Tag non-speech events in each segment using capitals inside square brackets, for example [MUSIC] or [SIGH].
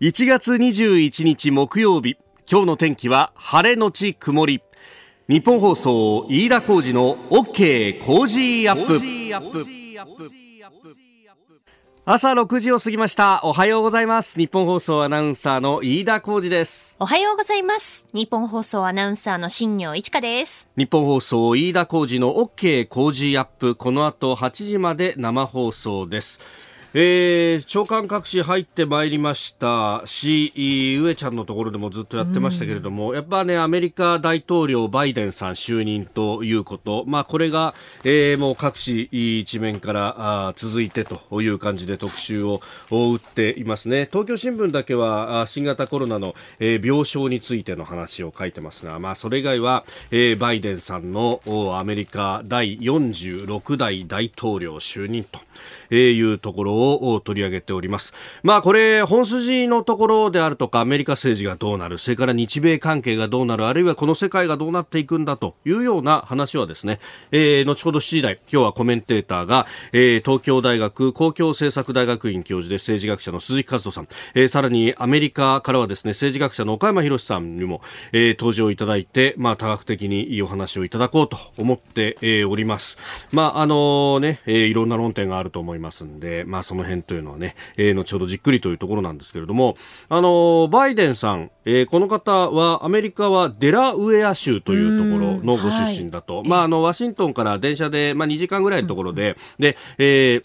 1月21日木曜日。今日の天気は晴れのち曇り。ニッポン放送飯田浩司の OK Cozy up。朝6時を過ぎました。おはようございます。ニッポン放送アナウンサーの飯田浩司です。おはようございます。ニッポン放送アナウンサーの新行市佳です。ニッポン放送飯田浩司の OK Cozy up。この後8時まで生放送ですえー、長官各紙入ってまいりましたし、上ちゃんのところでもずっとやってましたけれども、うん、やっぱね、アメリカ大統領バイデンさん就任ということ、まあこれが、えー、もう各紙一面からあ続いてという感じで特集を打っていますね。東京新聞だけは新型コロナの、えー、病床についての話を書いてますが、まあそれ以外は、えー、バイデンさんのアメリカ第46代大統領就任と。いうところを取り上げております。まあこれ本筋のところであるとかアメリカ政治がどうなる、それから日米関係がどうなる、あるいはこの世界がどうなっていくんだというような話はですね、えー、後ほど7時台、今日はコメンテーターが、えー、東京大学公共政策大学院教授で政治学者の鈴木和人さん、えー、さらにアメリカからはですね、政治学者の岡山博さんにも、えー、登場いただいて、まあ多角的にいいお話をいただこうと思って、えー、おります。まああのね、えー、いろんな論点があると思いますんで、まあその辺というのはね、えー、後ほどじっくりというところなんですけれども、あのバイデンさん、えー、この方はアメリカはデラウェア州というところのご出身だと、はい、まああのワシントンから電車でまあ2時間ぐらいのところで、で、えー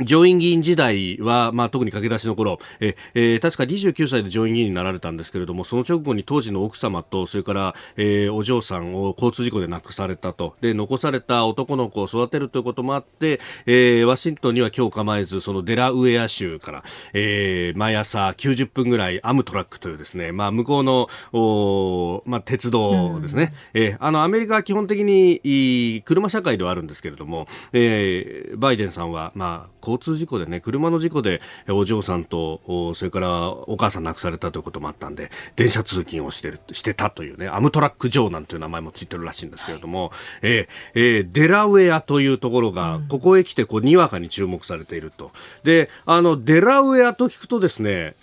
上院議員時代は、まあ、特に駆け出しの頃え、えー、確か29歳で上院議員になられたんですけれどもその直後に当時の奥様とそれから、えー、お嬢さんを交通事故で亡くされたと。で残された男の子を育てるということもあって、えー、ワシントンには今日構えずそのデラウェア州から、えー、毎朝90分ぐらいアムトラックというですね、まあ、向こうのお、まあ、鉄道ですね、うん、えー、あのアメリカは基本的に車社会ではあるんですけれども、えー、バイデンさんは、まあ交通事故でね、車の事故でお嬢さんと、それからお母さん亡くされたということもあったんで、電車通勤をしてる、してたというね、アムトラック城なんていう名前もついてるらしいんですけれども、はい、えー、えー、デラウェアというところが、ここへ来てこう、にわかに注目されていると。で、あの、デラウェアと聞くとですね、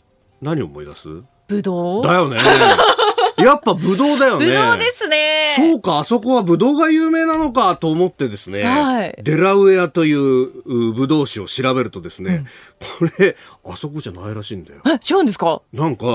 何を思い出す？ブドウ？だよね。[LAUGHS] やっぱブドウだよね。ブドウですね。そうか、あそこはブドウが有名なのかと思ってですね、はい、デラウェアというブドウ酒を調べるとですね、うん、これ、あそこじゃないらしいんだよ。え、違うんですか？なんか、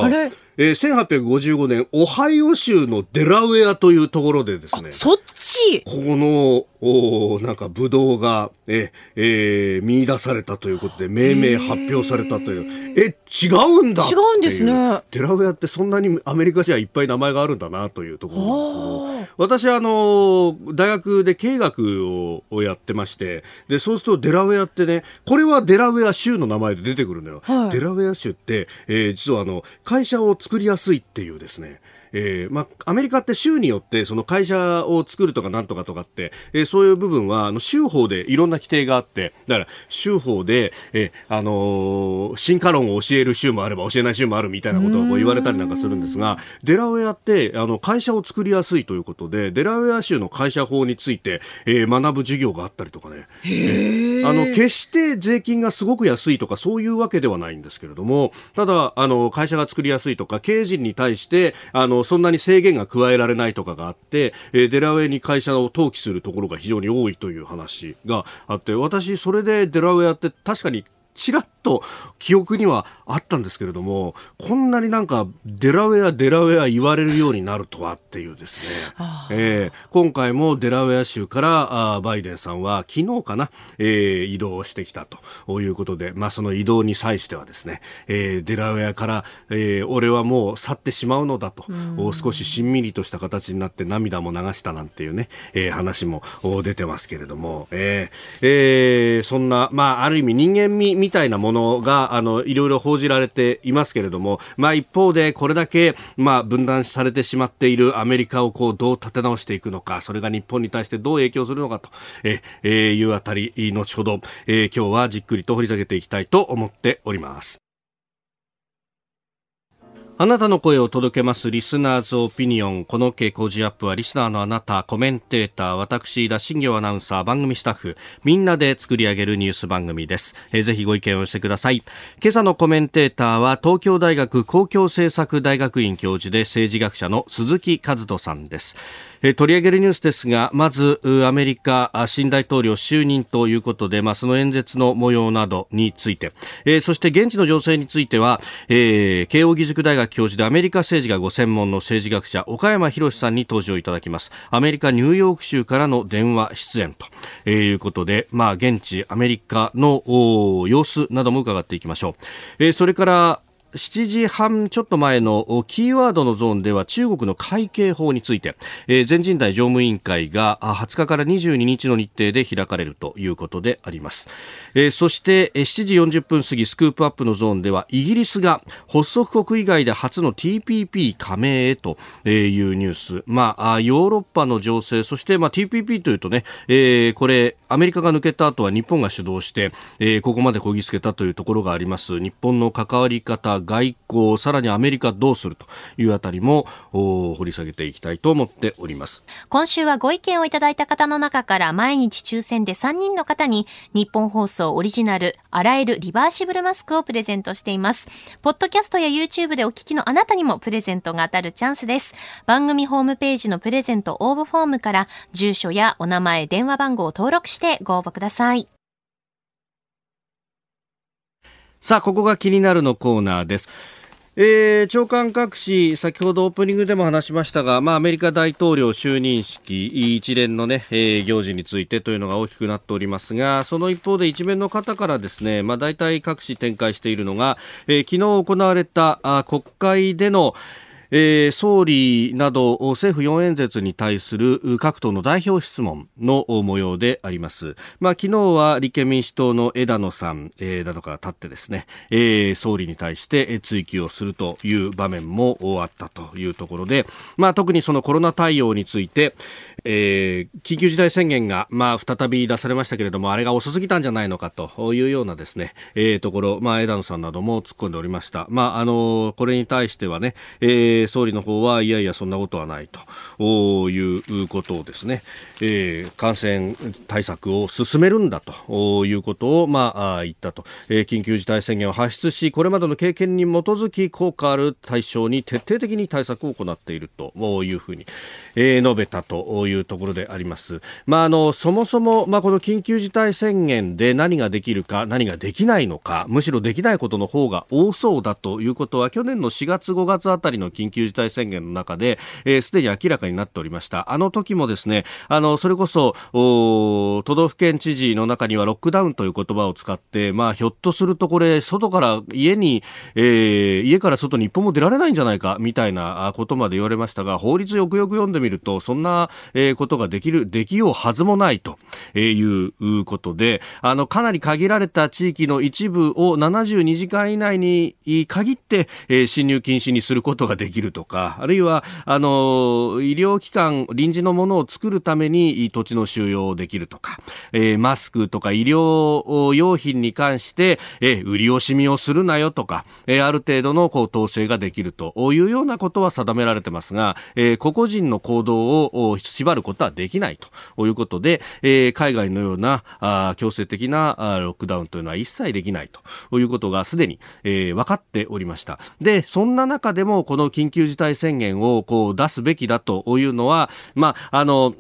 えー、1855年、オハイオ州のデラウェアというところでですね。そっち？この、おなんか、ブドウが、え、えー、見出されたということで、命名発表されたという。え、違うんだ違うんですね。デラウェアってそんなにアメリカじゃいっぱい名前があるんだなというところ私、あの、大学で経営学ををやってまして、で、そうするとデラウェアってね、これはデラウェア州の名前で出てくるのよ。はい、デラウェア州って、えー、実はあの、会社を作りやすいっていうですね、えー、まあ、アメリカって州によってその会社を作るとかなんとかとかって、えー、そういう部分はあの州法でいろんな規定があってだから州法で、えー、あのー、進化論を教える州もあれば教えない州もあるみたいなことをこう言われたりなんかするんですがデラウェアってあの会社を作りやすいということでデラウェア州の会社法について、えー、学ぶ授業があったりとかね、えー、あの決して税金がすごく安いとかそういうわけではないんですけれどもただあの会社が作りやすいとか経営陣に対してあのそんなに制限が加えられないとかがあって、えー、デラウェアに会社を登記するところが非常に多いという話があって私それでデラウェアって確かにちらっと記憶にはあったんですけれどもこんなになんかデラウェアデラウェア言われるようになるとはっていうですね、えー、今回もデラウェア州からあバイデンさんは昨日かな、えー、移動してきたということで、まあ、その移動に際してはですね、えー、デラウェアから、えー、俺はもう去ってしまうのだと少ししんみりとした形になって涙も流したなんていうね、えー、話も出てますけれども、えーえー、そんな、まあ、ある意味人間味みみたいなものがあのいろいろ報じられていますけれども、まあ、一方でこれだけ、まあ、分断されてしまっているアメリカをこうどう立て直していくのかそれが日本に対してどう影響するのかとえ、え、いうあたり後ほど、えー、今日はじっくりと掘り下げていきたいと思っております。あなたの声を届けますリスナーズオピニオン。この傾向ジアップはリスナーのあなた、コメンテーター、私、田新行アナウンサー、番組スタッフ、みんなで作り上げるニュース番組です。えー、ぜひご意見を寄せてください。今朝のコメンテーターは東京大学公共政策大学院教授で政治学者の鈴木和人さんです。え取り上げるニュースですがまずアメリカ新大統領就任ということで、まあ、その演説の模様などについて、えー、そして現地の情勢については、えー、慶應義塾大学教授でアメリカ政治がご専門の政治学者岡山博さんに登場いただきます。アメリカニューヨーク州からの電話出演ということで、まあ、現地アメリカの様子なども伺っていきましょう、えー、それから7時半ちょっと前のキーワードのゾーンでは中国の会計法について、えー、全人代常務委員会が20日から22日の日程で開かれるということであります、えー、そして7時40分過ぎスクープアップのゾーンではイギリスが発足国以外で初の TPP 加盟へというニュース、まあ、ヨーロッパの情勢そして、まあ、TPP というとね、えー、これアメリカが抜けた後は日本が主導して、えー、ここまでこぎつけたというところがあります。日本の関わり方外交、さらにアメリカどうするというあたりも掘り下げていきたいと思っております。今週はご意見をいただいた方の中から毎日抽選で3人の方に日本放送オリジナル洗えるリバーシブルマスクをプレゼントしています。ポッドキャストや YouTube でお聞きのあなたにもプレゼントが当たるチャンスです。番組ホームページのプレゼント応募フォームから住所やお名前、電話番号を登録してご応募ください。さあ、ここが気になるのコーナーです。えー、長官各紙、先ほどオープニングでも話しましたが、まあ、アメリカ大統領就任式一連のね、えー、行事についてというのが大きくなっておりますが、その一方で一面の方からですね、まあ、大体各紙展開しているのが、えー、昨日行われたあ国会での、えー、総理など政府4演説に対する各党の代表質問の模様であります。まあ、昨日は立憲民主党の枝野さん、えー、などから立ってですね、えー、総理に対して追及をするという場面もあったというところで、まあ、特にそのコロナ対応について、えー、緊急事態宣言が、まあ、再び出されましたけれども、あれが遅すぎたんじゃないのかというようなですね、えー、ところ、まあ、枝野さんなども突っ込んでおりました。まあ、あの、これに対してはね、え、総理の方はいやいやそんなことはないということをですね、えー、感染対策を進めるんだということを、まあ、言ったと、えー、緊急事態宣言を発出しこれまでの経験に基づき効果ある対象に徹底的に対策を行っているというふうに、えー、述べたというところであります。まあ、あのそもそも、まあ、この緊急事態宣言で何ができるか何ができないのかむしろできないことの方が多そうだということは去年の4月5月あたりの緊急事態宣言の中で、えー、すでに明らかになっておりました。あの時もですね、あの、それこそ、都道府県知事の中にはロックダウンという言葉を使って、まあ、ひょっとするとこれ、外から家に、えー、家から外に一歩も出られないんじゃないか、みたいなことまで言われましたが、法律よくよく読んでみると、そんな、え、ことができる、できようはずもないということで、あの、かなり限られた地域の一部を72時間以内に限って、えー、侵入禁止にすることができるとか、あるいは、あの、医療機関、臨時のものを作るために土地の収容できるとか、え、マスクとか医療用品に関して、え、売り惜しみをするなよとか、え、ある程度のこう統制ができるというようなことは定められてますが、え、個々人の行行動を縛ることはできないということで、えー、海外のようなあ強制的なあロックダウンというのは一切できないということがすでに、えー、分かっておりました。で、そんな中でもこの緊急事態宣言をこう出すべきだというのは、まあ、あの、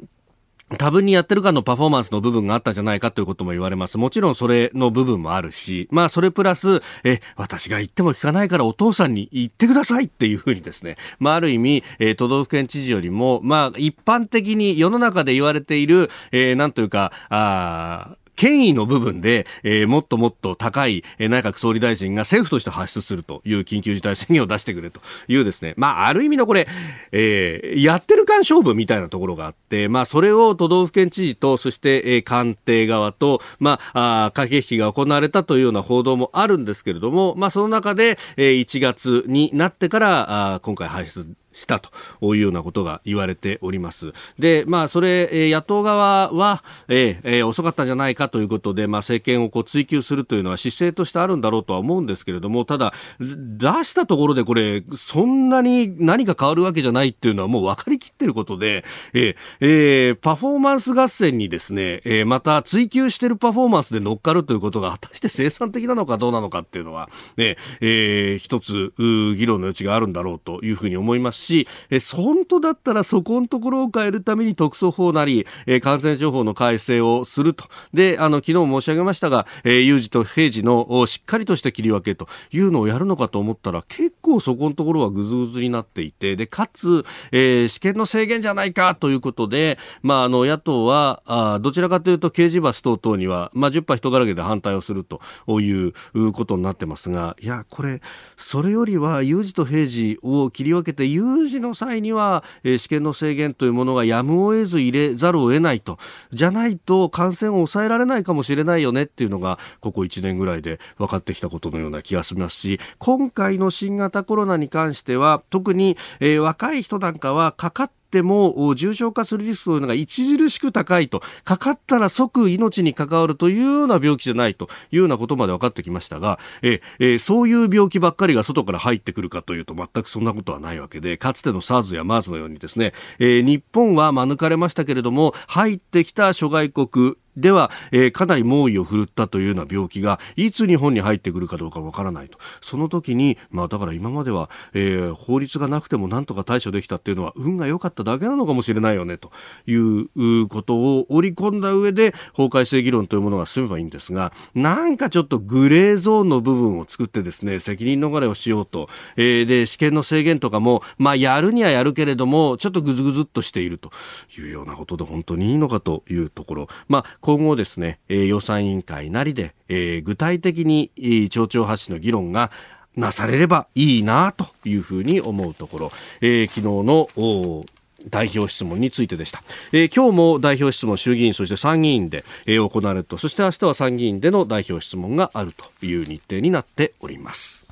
多分にやってるかのパフォーマンスの部分があったんじゃないかということも言われます。もちろんそれの部分もあるし、まあそれプラス、え、私が言っても聞かないからお父さんに言ってくださいっていうふうにですね、まあある意味、えー、都道府県知事よりも、まあ一般的に世の中で言われている、えー、なんというか、あ権威の部分で、えー、もっともっと高い、え、内閣総理大臣が政府として発出するという緊急事態宣言を出してくれというですね、まあ、ある意味のこれ、えー、やってる感勝負みたいなところがあって、まあ、それを都道府県知事と、そして、えー、官邸側と、まあ、あ駆け引きが行われたというような報道もあるんですけれども、まあ、その中で、えー、1月になってから、あ今回発出したというようなことが言われております。で、まあ、それ、野党側は、えー、遅かったんじゃないかということで、まあ、政権をこう追及するというのは姿勢としてあるんだろうとは思うんですけれども、ただ、出したところでこれ、そんなに何か変わるわけじゃないっていうのはもう分かりきってることで、えーえー、パフォーマンス合戦にですね、えー、また追求しているパフォーマンスで乗っかるということが果たして生産的なのかどうなのかっていうのは、ね、えー、一つ、議論の余地があるんだろうというふうに思いますし、え、本当だったらそこのところを変えるために特措法なり、え、感染症法の改正をすると。で、あの、昨日申し上げましたが、え、有事と平時のしっかりとした切り分けというのをやるのかと思ったら、結構そこのところはぐずぐずになっていて、で、かつ、え、試験の制限じゃないかということで、まあ、あの、野党は、あどちらかというと、刑事罰等々には、まあ、10波人柄で反対をするということになってますが、いや、これ、それよりは、有事と平時を切り分けて、有事の際には、えー、試験の制限というものがやむを得ず入れざるを得ないと。じゃないと、感染を抑えられないかもしれないよねっていうのが、ここ1年ぐらいで分かってきたことのような気がしますし、今回の新型コロナに関しては、特に、えー、若い人なんかはかかっっても重症化するリスクというのが著しく高いと、かかったら即命に関わるというような病気じゃないというようなことまで分かってきましたが、ええそういう病気ばっかりが外から入ってくるかというと全くそんなことはないわけで、かつての SARS や MERS のようにですね、えー、日本は免れましたけれども、入ってきた諸外国、では、えー、かなり猛威を振るったというような病気がいつ日本に入ってくるかどうかわからないと。その時に、まあ、だから今までは、えー、法律がなくてもなんとか対処できたっていうのは運が良かっただけなのかもしれないよねということを織り込んだ上で法改正議論というものが進めばいいんですがなんかちょっとグレーゾーンの部分を作ってですね責任逃れをしようと、えー、で試験の制限とかも、まあ、やるにはやるけれどもちょっとぐずぐずっとしているというようなことで本当にいいのかというところ、まあ今後ですね、えー、予算委員会なりで、えー、具体的に、町長発信の議論がなされればいいなというふうに思うところ、えー、昨日の代表質問についてでした、えー、今日も代表質問衆議院そして参議院で、えー、行われるとそして明日は参議院での代表質問があるという日程になっております。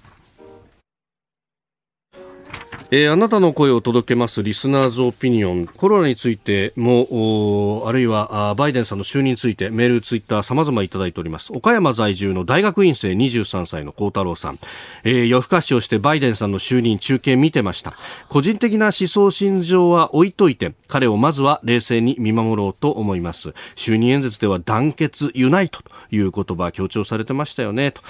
えー、あなたの声を届けますリスナーズオピニオン。コロナについてもあるいはバイデンさんの就任についてメールツイッター様々いただいております。岡山在住の大学院生23歳の幸太郎さん、えー、夜更かしをしてバイデンさんの就任中継見てました。個人的な思想心情は置いといて彼をまずは冷静に見守ろうと思います。就任演説では団結ユナイトという言葉強調されてましたよねと。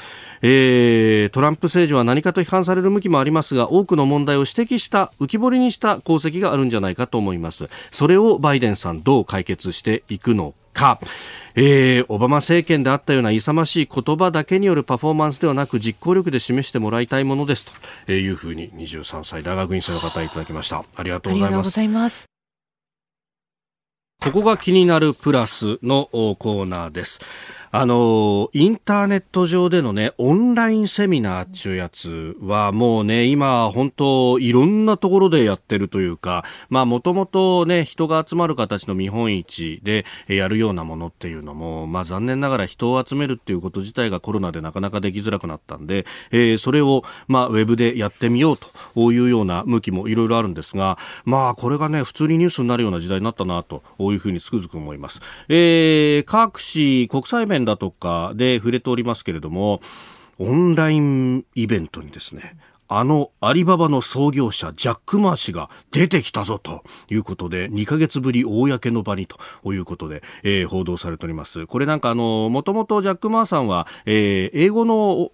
えー、トランプ政治は何かと批判される向きもありますが多くの問題を指摘した浮き彫りにした功績があるんじゃないかと思います。それをバイデンさんどう解決していくのか。えー、オバマ政権であったような勇ましい言葉だけによるパフォーマンスではなく実行力で示してもらいたいものですと。いうふうに23歳大学院生の方いただきました。ありがとうございます。ここが気になるプラスのコーナーですあの、インターネット上でのね、オンラインセミナーっていうやつはもうね、今本当いろんなところでやってるというか、まあもともとね、人が集まる形の見本市でやるようなものっていうのも、まあ残念ながら人を集めるっていうこと自体がコロナでなかなかできづらくなったんで、えー、それをまあウェブでやってみようというような向きもいろいろあるんですが、まあこれがね、普通にニュースになるような時代になったなというふうにつくづく思います。えー、各市国際面だとかで触れておりますけれども、オンラインイベントにですね、あのアリババの創業者ジャック・マー氏が出てきたぞということで2ヶ月ぶり公の場にということで、えー、報道されております。これなんかあのもともとジャック・マーさんは、えー、英語の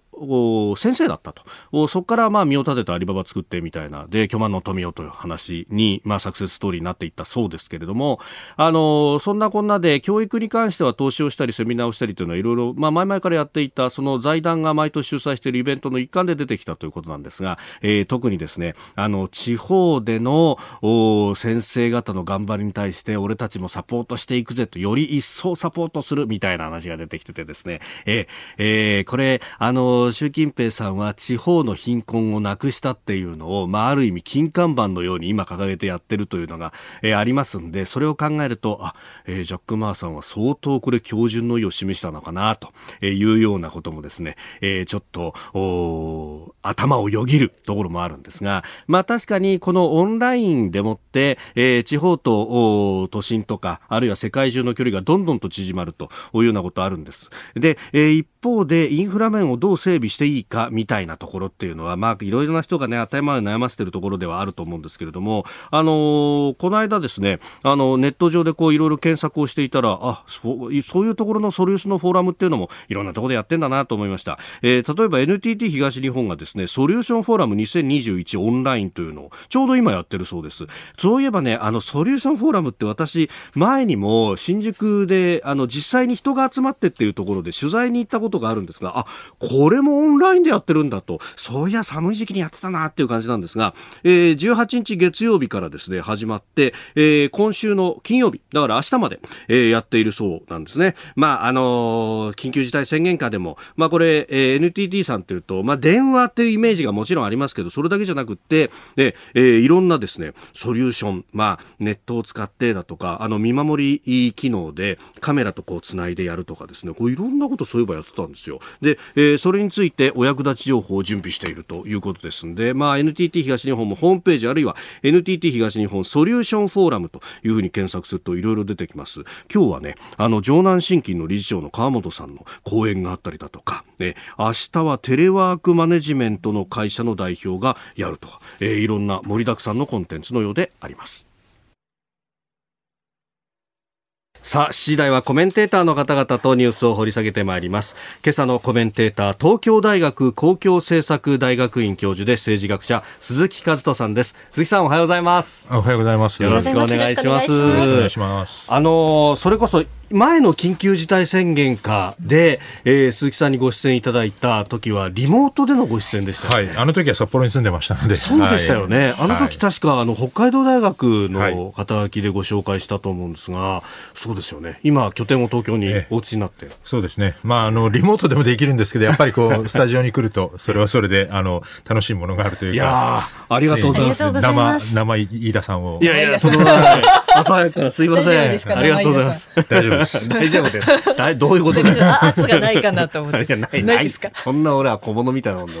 先生だったと。そこからまあ身を立ててアリババ作ってみたいな、で、巨万の富をという話に、まあサクセスストーリーになっていったそうですけれども、あの、そんなこんなで教育に関しては投資をしたりセミナーをしたりというのはいろいろ、まあ前々からやっていた、その財団が毎年主催しているイベントの一環で出てきたということなんですが、えー、特にですね、あの、地方での先生方の頑張りに対して俺たちもサポートしていくぜと、より一層サポートするみたいな話が出てきててですね、えー、えー、これ、あの、の習近平さんは地方の貧困をなくしたっていうのを、まあ、ある意味金看板のように今掲げてやってるというのが、えー、ありますんでそれを考えるとあ、えー、ジャック・マーさんは相当これ標準の意を示したのかなというようなこともですね、えー、ちょっとお頭をよぎるところもあるんですが、まあ、確かにこのオンラインでもって、えー、地方と都心とかあるいは世界中の距離がどんどんと縮まるというようなことあるんです。で、えー、一方でインフラ面をどう整備していいかみたいなところっていうのは、まあ、いろいろな人がね、頭を悩ませているところではあると思うんですけれども、あのー、この間ですね、あの、ネット上でこういろいろ検索をしていたら、あ、そうそういうところのソリュースのフォーラムっていうのもいろんなところでやってんだなと思いました。えー、例えば NTT 東日本がですね、ソリューションフォーラム2021オンラインというのをちょうど今やってるそうです。そういえばね、あの、ソリューションフォーラムって私、前にも新宿で、あの、実際に人が集まってっていうところで取材に行ったことことがあるんですが、あ、これもオンラインでやってるんだと、そういや寒い時期にやってたなっていう感じなんですが、えー、18日月曜日からですね、始まって、えー、今週の金曜日、だから明日まで、えー、やっているそうなんですね。まあ、あのー、緊急事態宣言下でも、まあこれ、えー、NTT さんというと、まあ電話っていうイメージがもちろんありますけど、それだけじゃなくって、で、えー、いろんなですね、ソリューション、まあネットを使ってだとか、あの見守り機能でカメラとこうつないでやるとかですね、こういろんなことそういえばやってたんですよ。で、えー、それについてお役立ち情報を準備しているということですんで、まあ NTT 東日本もホームページあるいは NTT 東日本ソリューションフォーラムというふうに検索するといろいろ出てきます。今日はね、あの城南信金の理事長の川本さんの講演があったりだとか、ね、明日はテレワークマネジメントの会社の代表がやるとか、えー、いろんな盛りだくさんのコンテンツのようであります。さあ、7時台はコメンテーターの方々とニュースを掘り下げてまいります。今朝のコメンテーター、東京大学公共政策大学院教授で政治学者、鈴木和人さんです。鈴木さん、おはようございます。おはようございます。よろしくお願いします。お願いします。あの、それこそ、前の緊急事態宣言下で、えー、鈴木さんにご出演いただいた時はリモートでのご出演でした、ね、はい、あの時は札幌に住んでましたので。そうでしたよね、はい、あの時確かあの北海道大学の肩書きでご紹介したと思うんですが、はい、そうですよね。今拠点を東京にお家になって、そうですね。まああのリモートでもできるんですけどやっぱりこう [LAUGHS] スタジオに来るとそれはそれであの楽しいものがあるというか。いやありがとうございます。生生飯田さんを。いやいやその朝早くからすいません。ありがとうございます。大丈夫です。[LAUGHS] 大丈夫です。だどういうことですか圧がないかなと思って。な [LAUGHS] いない。ですか？そんな俺は小物みたいなもんだ。い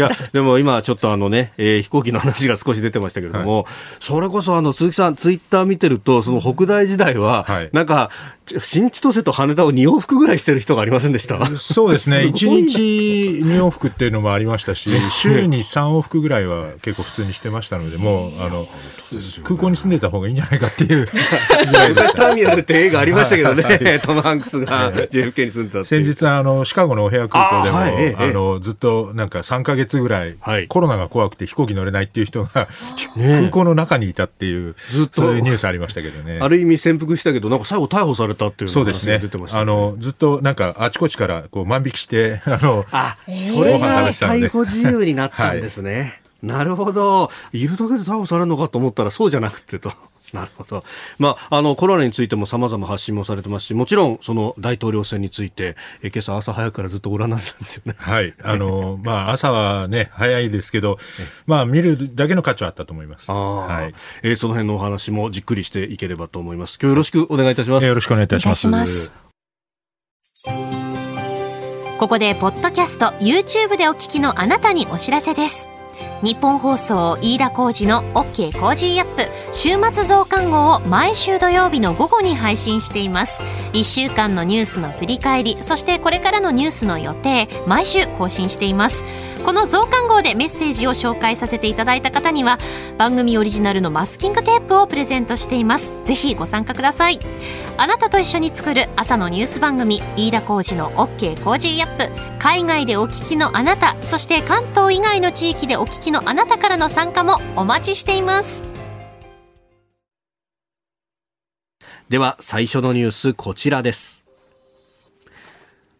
や、でも今ちょっとあのね、えー、飛行機の話が少し出てましたけれども、はい、それこそあの鈴木さん、ツイッター見てると、その北大時代は、はい、なんか、新千歳と羽田を2往復ぐらいしてる人がありませんでした？そうですね。[LAUGHS] 1日2往復っていうのもありましたし、週に3往復ぐらいは結構普通にしてましたので、もう、あの、空港に住んでた方がいいんじゃないかっていう。昔ターミナルって映画ありましたけどね、はい、[LAUGHS] トム・ハンクスが JFK に住んでた先日あのシカゴのお部屋空港でもあ、はい、あのずっとなんか3か月ぐらい、はい、コロナが怖くて飛行機乗れないっていう人が、空港の中にいたっていうずっと。そういうニュースありましたけどね。ある意味潜伏したけどなんか最後逮捕されたっていうそうですね。あのずっとなんかあちこちからこう万引きして [LAUGHS] あのあそれが逮捕自由になったんですね、なるほど。いるだけで逮捕されるのかと思ったらそうじゃなくてと。なるほど。まあ、あの、コロナについても様々発信もされてますし、もちろん、その大統領選について、え今朝朝早くからずっとご覧になってたんですよね。はい。あの、まあ、朝はね、早いですけど、まあ、見るだけの価値はあったと思います。はい。えー、その辺のお話もじっくりしていければと思います。今日よろしくお願いいたします。よろしくお願いいたします。ますここで、ポッドキャスト、YouTube でお聞きのあなたにお知らせです。日本放送飯田浩二の OK コージーアップ週末増刊号を毎週土曜日の午後に配信しています。1週間のニュースの振り返りそしてこれからのニュースの予定毎週更新しています。この増刊号でメッセージを紹介させていただいた方には番組オリジナルのマスキングテープをプレゼントしています。ぜひご参加ください。あなたと一緒に作る朝のニュース番組飯田浩二の OK コージーアップ。海外でお聞きのあなたそして関東以外の地域でお聞きのあなたからの参加もお待ちしています。では最初のニュースこちらです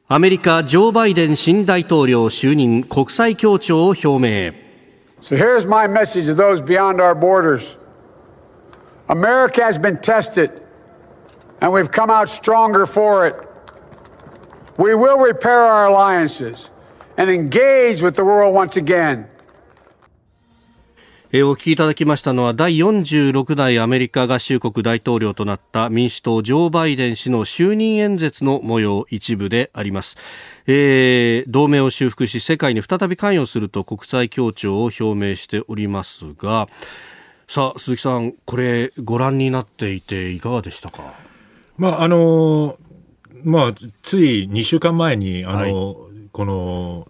アメリカジョー・バイデン新大統領就任国際協調を表明 So here's my message to those beyond our borders America has been tested and we've come out stronger for it We will repair our alliances and engage with the world once again. えー、お聞きいただきましたのは第46代アメリカ合衆国大統領となった民主党ジョー・バイデン氏の就任演説の模様一部であります、えー、同盟を修復し世界に再び関与すると国際協調を表明しておりますがさあ鈴木さんこれご覧になっていていかがでしたか？まああのまあつい2週間前にあの、はい、この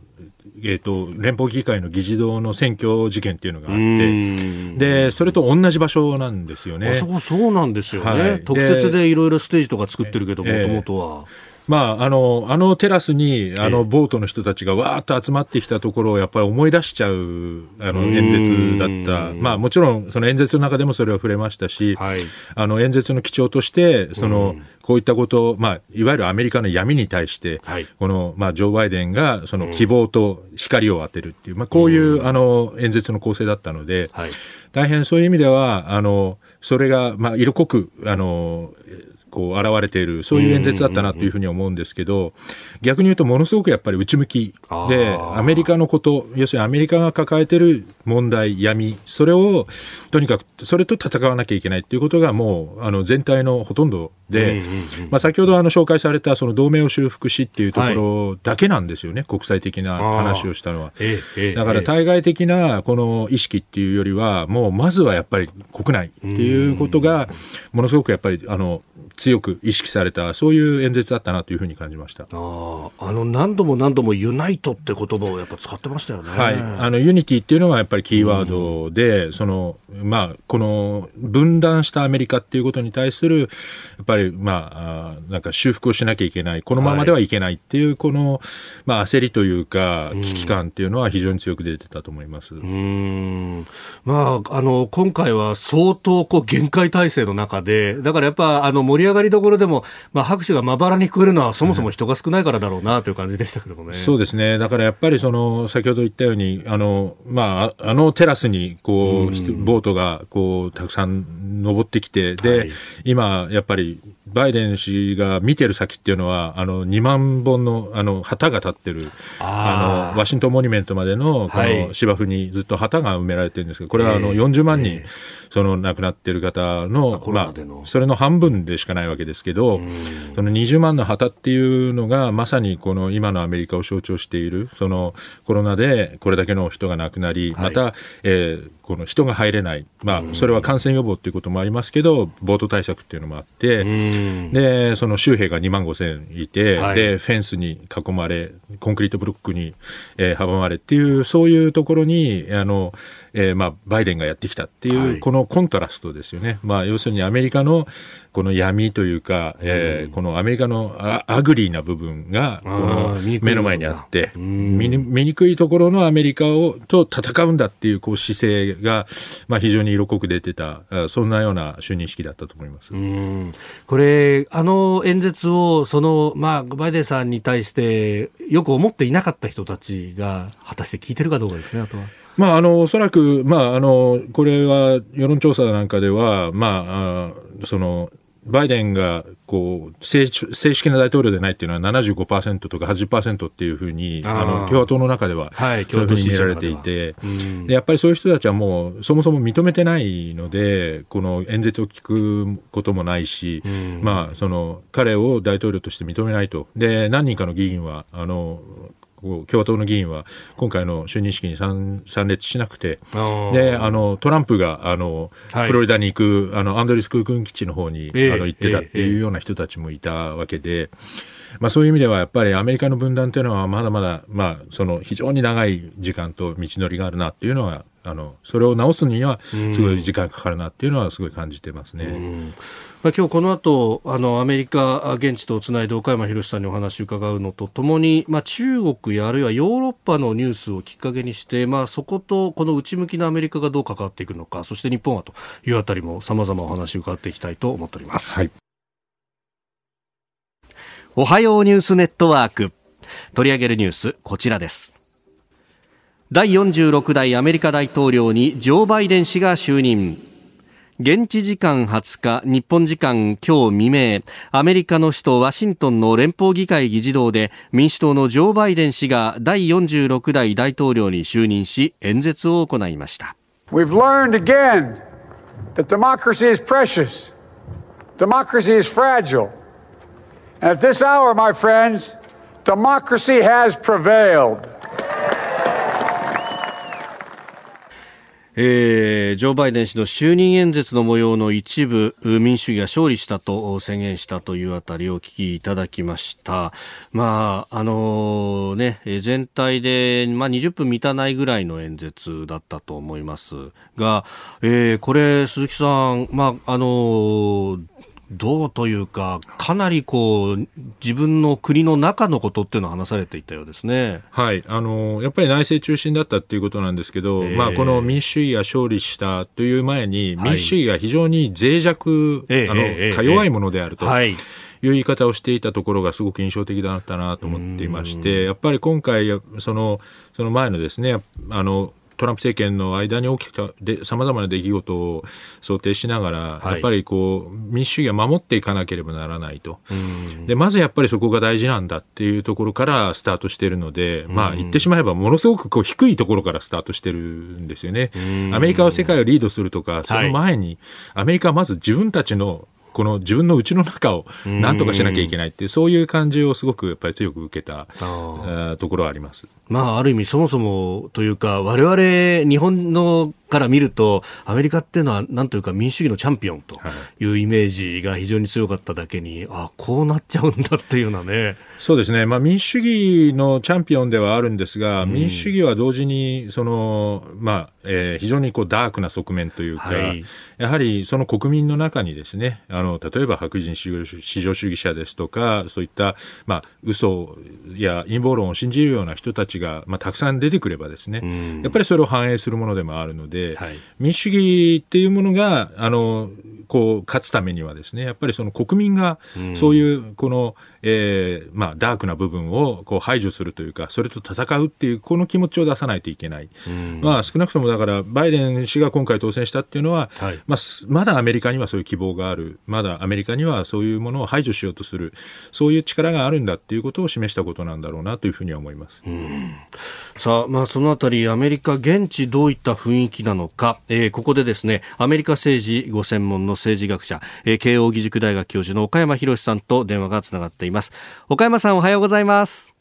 えーと、連邦議会の議事堂の選挙事件っていうのがあってでそれと同じ場所なんですよね。そこそうなんですよね、はい、特設でいろいろステージとか作ってるけどもともとは。まあ、あの、あのテラスに、あの、ボートの人たちがわーっと集まってきたところをやっぱり思い出しちゃう、あの、演説だった。まあ、もちろん、その演説の中でもそれは触れましたし、はい、あの、演説の基調として、その、こういったことを、まあ、いわゆるアメリカの闇に対して、はい、この、まあ、ジョー・バイデンが、その希望と光を当てるっていう、まあ、こういう、あの、演説の構成だったので、はい、大変そういう意味では、あの、それが、まあ、色濃く、あの、こう現れているそういう演説だったなというふうに思うんですけど逆に言うとものすごくやっぱり内向きでアメリカのこと要するにアメリカが抱えている問題闇それをとにかくそれと戦わなきゃいけないということがもうあの全体のほとんどで、まあ、先ほどあの紹介されたその同盟を修復しっていうところだけなんですよね、はい、国際的な話をしたのは。だから対外的なこの意識っていうよりはもうまずはやっぱり国内っていうことがものすごくやっぱりあの強く意識されたそういう演説だったなというふうに感じました。ああの何度も何度も unite って言葉をやっぱ使ってましたよね。はい、あの unity っていうのがやっぱりキーワードで、うん、そのまあこの分断したアメリカっていうことに対するやっぱりまあなんか修復をしなきゃいけないこのままではいけないっていうこの、まあ焦りというか危機感っていうのは非常に強く出てたと思います。うん。まああの今回は相当こう限界体制の中でだからやっぱあの盛り上がりどころでも、まあ、拍手がまばらに聞こえるのは、そもそも人が少ないからだろうなという感じでしたけどもね。そうですね。だからやっぱりその、先ほど言ったように、あの、まあ、あのテラスに、こう、ボートが、こう、たくさん登ってきて、で、はい、今、やっぱり、バイデン氏が見てる先っていうのは、あの、2万本の、あの、旗が立ってる、あの、ワシントンモニュメントまでの、この芝生にずっと旗が埋められてるんですけど、これはあの、40万人、その亡くなってる方の、まあ、それの半分でしかないわけですけど、その20万の旗っていうのが、まさにこの今のアメリカを象徴している、そのコロナでこれだけの人が亡くなり、また、えー、この人が入れない、まあ、それは感染予防っていうこともありますけど、ボート対策っていうのもあって、で、その州兵が2万5千いて、はい、で、フェンスに囲まれ、コンクリートブロックに、えー、阻まれっていう、そういうところに、あの、えー、まあ、バイデンがやってきたっていう、このコントラストですよね。まあ、要するにアメリカのこの闇というか、えー、このアメリカの ugly な部分が、この目の前にあって、見にくいところのアメリカをと戦うんだっていうこう姿勢が、まあ、非常に色濃く出てた、そんなような就任式だったと思います。これ、あの演説を、その、まあ、バイデンさんに対して、よく思っていなかった人たちが、果たして聞いてるかどうかですね、あとは。まあ、あの、おそらく、まあ、あの、これは世論調査なんかでは、まあ、その、バイデンがこう正正式な大統領でないっていうのは75%とか80%っていうふうにあの共和党の中ではそういうふうに見られていて、でやっぱりそういう人たちはもうそもそも認めてないのでこの演説を聞くこともないし、まあ、その彼を大統領として認めないと。で何人かの議員はあの共和党の議員は今回の就任式に参列しなくてであのトランプがあの、はい、フロリダに行くあのアンドリス空軍基地の方に、えー、あの行ってたっていうような人たちもいたわけで。まあ、そういう意味ではやっぱりアメリカの分断というのはまだまだ、まあ、その非常に長い時間と道のりがあるなっていうのはあのそれを直すにはすごい時間かかるなっていうのはすごい感じてますね。まあ、今日この後あのアメリカ現地とつないで岡山博さんにお話を伺うのとともに、まあ、中国やあるいはヨーロッパのニュースをきっかけにして、まあ、そことこの内向きなアメリカがどう関わっていくのかそして日本はというあたりもさまざまお話を伺っていきたいと思っております。はい、おはようニュースネットワーク取り上げるニュースこちらです。第46代アメリカ大統領にジョー・バイデン氏が就任現地時間20日、日本時間今日未明、アメリカの首都ワシントンの連邦議会議事堂で民主党のジョー・バイデン氏が第46代大統領に就任し、演説を行いました。We've learned again that democracy is precious. Democracy is fragile. And at this hour, my friends, democracy has prevailed. えー、ジョー・バイデン氏の就任演説の模様の一部、民主主義が勝利したと宣言したというあたりをお聞きいただきました。まあ、あのー、ね、全体で、まあ、20分満たないぐらいの演説だったと思いますが、えー、これ、鈴木さん、まあ、あのーどうというか、かなりこう自分の国の中のことっていうのを話されていたようですね。はい、あのやっぱり内政中心だったっていうことなんですけど、えー、まあこの民主主義が勝利したという前に、民主主義が非常に脆弱、はい、あの、えー、か弱いものであると。はい。いう言い方をしていたところがすごく印象的だったなと思っていまして、やっぱり今回、その、その前のですね、あの、トランプ政権の間に起きたさまざまな出来事を想定しながら、はい、やっぱりこう民主主義は守っていかなければならないと、でまずやっぱりそこが大事なんだっていうところからスタートしているので、まあ、言ってしまえばものすごくこう低いところからスタートしてるんですよね。アメリカは世界をリードするとか、その前に、アメリカはまず自分たちのこの自分の内の中をなんとかしなきゃいけないっていう、そういう感じをすごくやっぱり強く受けたところはあります。まあ、ある意味そもそもというか、我々日本のから見ると、アメリカっていうのは、なんというか民主主義のチャンピオンというイメージが非常に強かっただけに、あこうなっちゃうんだっていうようなね。そうですね、まあ、民主主義のチャンピオンではあるんですが、うん、民主主義は同時にその、まあえー、非常にこうダークな側面というか、はい、やはりその国民の中にですねあの例えば白人至上主義者ですとかそういった、まあ嘘や陰謀論を信じるような人たちが、まあ、たくさん出てくればですね、うん、やっぱりそれを反映するものでもあるので、はい、民主主義っていうものがあのこう勝つためにはですねやっぱりその国民がそういうこの、えーまあ、ダークな部分をこう排除するというかそれと戦うっていうこの気持ちを出さないといけない、まあ、少なくともだからバイデン氏が今回当選したっていうのは、はい、まあ、まだアメリカにはそういう希望がある。まだアメリカにはそういうものを排除しようとする。そういう力があるんだっていうことを示したことなんだろうなというふうには思います。さあ、まあ、そのあたりアメリカ現地どういった雰囲気なのか、えー、ここでですねアメリカ政治ご専門の政治学者、えー、慶應義塾大学教授の岡山博さんと電話がつながっています岡山さんおはようございます。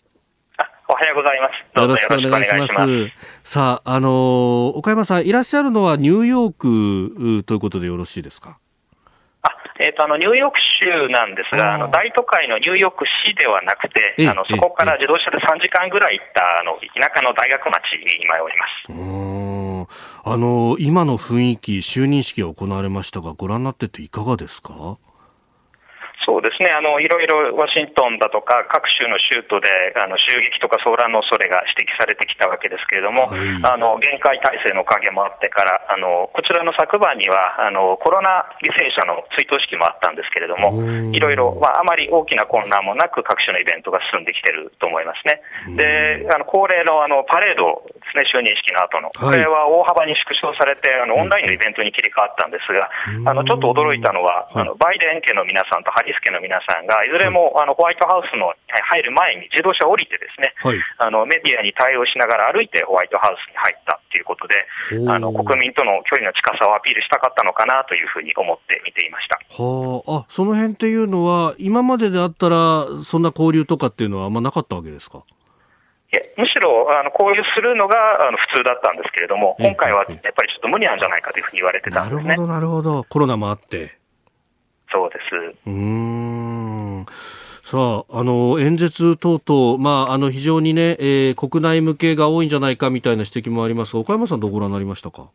おはようございます。よろしくお願いします。さあ、あのー、岡山さん、いらっしゃるのはニューヨークということでよろしいですか？えっ、ー、と、あの、ニューヨーク州なんですが、あの、大都会のニューヨーク市ではなくて、あの、そこから自動車で3時間ぐらい行った、あの、田舎の大学町に今おります。あの、今の雰囲気、就任式が行われましたが、ご覧になってていかがですか？そうですねあの、いろいろワシントンだとか、各州の州都であの襲撃とか騒乱の恐れが指摘されてきたわけですけれども、はい、あの限界体制の影もあってからあの、こちらの昨晩にはあのコロナ犠牲者の追悼式もあったんですけれども、いろいろ、まあ、あまり大きな混乱もなく、各種のイベントが進んできてると思いますね。であの恒例のあのパレードですね、就任式の後の、これは大幅に縮小されて、あのオンラインのイベントに切り替わったんですが、あのちょっと驚いたのは、あのバイデン家の皆さんとハリス家の皆さんが、いずれも、あのホワイトハウスの入る前に自動車を降りてですね、はい、あのメディアに対応しながら歩いてホワイトハウスに入ったということで、あの国民との距離の近さをアピールしたかったのかなというふうに思って見ていました。はあ、あその辺っていうのは、今までであったら、そんな交流とかっていうのはあんまなかったわけですか？むしろあの交流するのがあの普通だったんですけれども、今回はやっぱりちょっと無理なんじゃないかというふうに言われてたんですね。なるほど、なるほど。コロナもあって。そうです。うん。さあ、あの、演説等々、まあ、あの、非常にね、えー、国内向けが多いんじゃないかみたいな指摘もあります。が、岡山さんどうご覧になりましたか？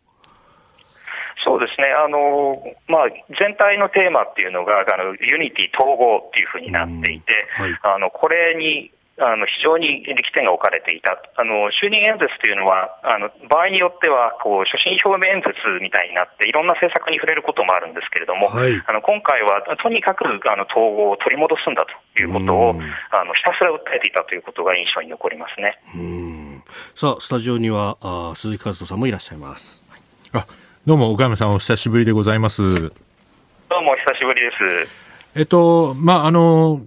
そうですね、あのまあ、全体のテーマっていうのが、あの unity 統合っていうふうになっていて、はい、あのこれにあの非常に力点が置かれていた、あの就任演説というのは、あの場合によってはこう所信表明演説みたいになって、いろんな政策に触れることもあるんですけれども、はい、あの今回はとにかくあの統合を取り戻すんだということを、あのひたすら訴えていたということが印象に残りますねさあ、スタジオにはあ鈴木和人さんもいらっしゃいます。あどうも岡山さんお久しぶりでございます。どうもお久しぶりです。えっと、まあ、あの、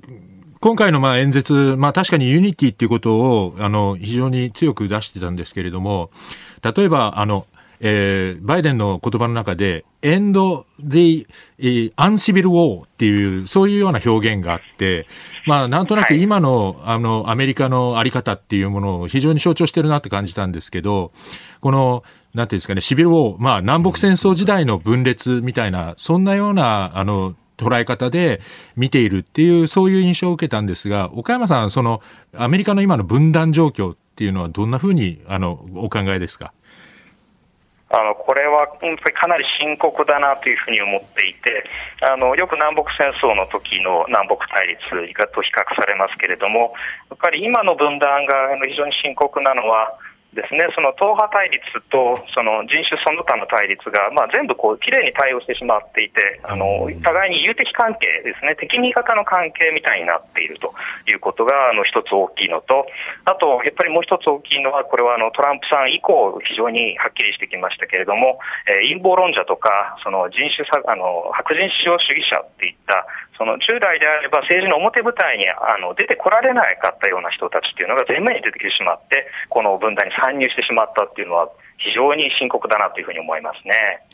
今回のまあ演説、まあ確かにユニティっていうことを、あの、非常に強く出してたんですけれども、例えば、あの、えーバイデンの言葉の中で、end the、えー uncivil war っていう、そういうような表現があって、まあ、なんとなくはい。今の、あの、アメリカのあり方っていうものを非常に象徴してるなって感じたんですけど、この、なんていうんですかね、 civil war、まあ、南北戦争時代の分裂みたいな、そんなような、あの、捉え方で見ているっていう、そういう印象を受けたんですが、岡山さん、その、アメリカの今の分断状況っていうのはどんなふうに、あの、お考えですか？あのこれは本当にかなり深刻だなというふうに思っていて、あのよく南北戦争の時の南北対立と比較されますけれども、やっぱり今の分断が非常に深刻なのは、ですね、その党派対立とその人種その他の対立が、まあ、全部こう綺麗に対応してしまっていて、あの互いに友的関係ですね、敵味方の関係みたいになっているということがあの一つ大きいのと、あとやっぱりもう一つ大きいのは、これはあのトランプさん以降、非常にはっきりしてきましたけれども、えー陰謀論者とか、その人種差あの白人至上主義者っていった、その従来であれば政治の表舞台にあの出てこられなかったような人たちっていうのが前面に出てきてしまって、この分断に参入してしまったっていうのは、非常に深刻だなというふうに思いますね。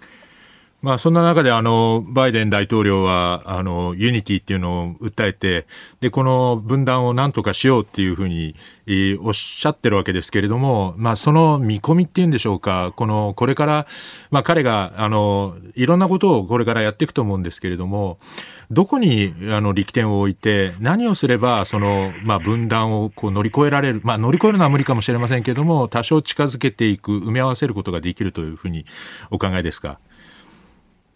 まあ、そんな中で、あの、バイデン大統領は、あの、 unity っていうのを訴えて、で、この分断を何とかしようっていうふうに、えおっしゃってるわけですけれども、まあ、その見込みっていうんでしょうか、この、これから、まあ、彼が、あの、いろんなことをこれからやっていくと思うんですけれども、どこに、あの、力点を置いて、何をすれば、その、まあ、分断をこう乗り越えられる、まあ、乗り越えるのは無理かもしれませんけれども、多少近づけていく、埋め合わせることができるというふうにお考えですか？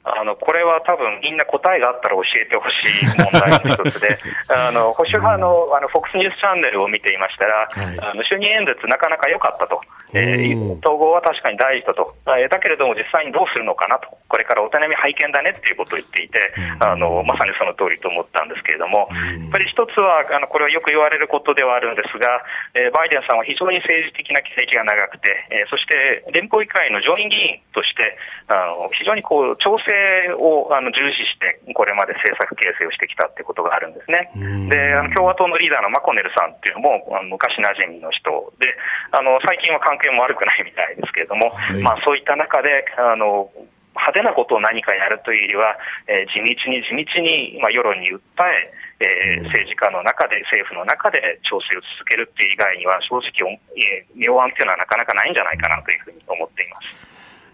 あのこれは多分みんな答えがあったら教えてほしい問題の一つで、[LAUGHS] あの保守派のあの FOX ニュースチャンネルを見ていましたら、はい。あの就任演説、なかなか良かったと、え統合は確かに大事だと、えーだけれども実際にどうするのかなと、これからお手並み拝見だねっていうことを言っていて、あのまさにその通りと思ったんですけれども、やっぱり一つは、あのこれはよく言われることではあるんですが、えーバイデンさんは非常に政治的な経歴が長くて、えーそして連邦議会の上院議員として、あの非常にこう調整をあの重視して、これまで政策形成をしてきたってことがあるんですね。で、あの共和党のリーダーのマコネルさんっていうのも、あの昔馴染みの人で、あの最近は関係も悪くないみたいですけれども、いまあそういった中で、あの派手なことを何かやるというよりは、えー地道に地道に、まあ、世論に訴ええー政治家の中で、政府の中で調整を続けるっていう以外には、正直、えー妙案っていうのはなかなかないんじゃないかなというふうに思っています。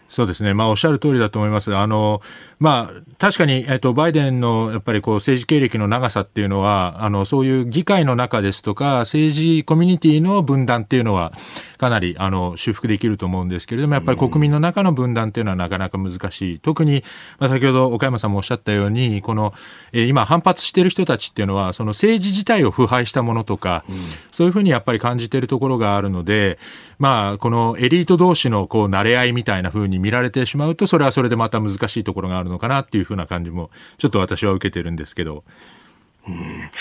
そうですね。まあ、おっしゃる通りだと思います。あの、まあ、確かに、えっと、バイデンの、やっぱりこう、政治経歴の長さっていうのは、あの、そういう議会の中ですとか、政治コミュニティの分断っていうのは、かなり、あの、修復できると思うんですけれども、やっぱり国民の中の分断っていうのはなかなか難しい。特に、まあ、先ほど岡山さんもおっしゃったように、この、えー今反発している人たちっていうのは、その政治自体を腐敗したものとか、そういうふうにやっぱり感じているところがあるので、まあ、このエリート同士のこう、慣れ合いみたいなふうに見られてしまうと、それはそれでまた難しいところがあるのかなっていうふうな感じも、ちょっと私は受けてるんですけど。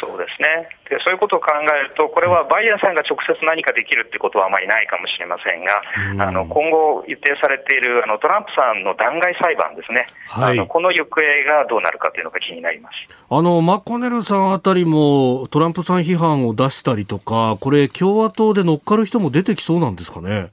そうですねで、そういうことを考えると、これはバイデンさんが直接何かできるってことはあまりないかもしれませんが、あの今後予定されているあのトランプさんの弾劾裁判ですね、はいあのこの行方がどうなるかというのが気になります。あの、マコネルさんあたりもトランプさん批判を出したりとか、これ共和党で乗っかる人も出てきそうなんですかね？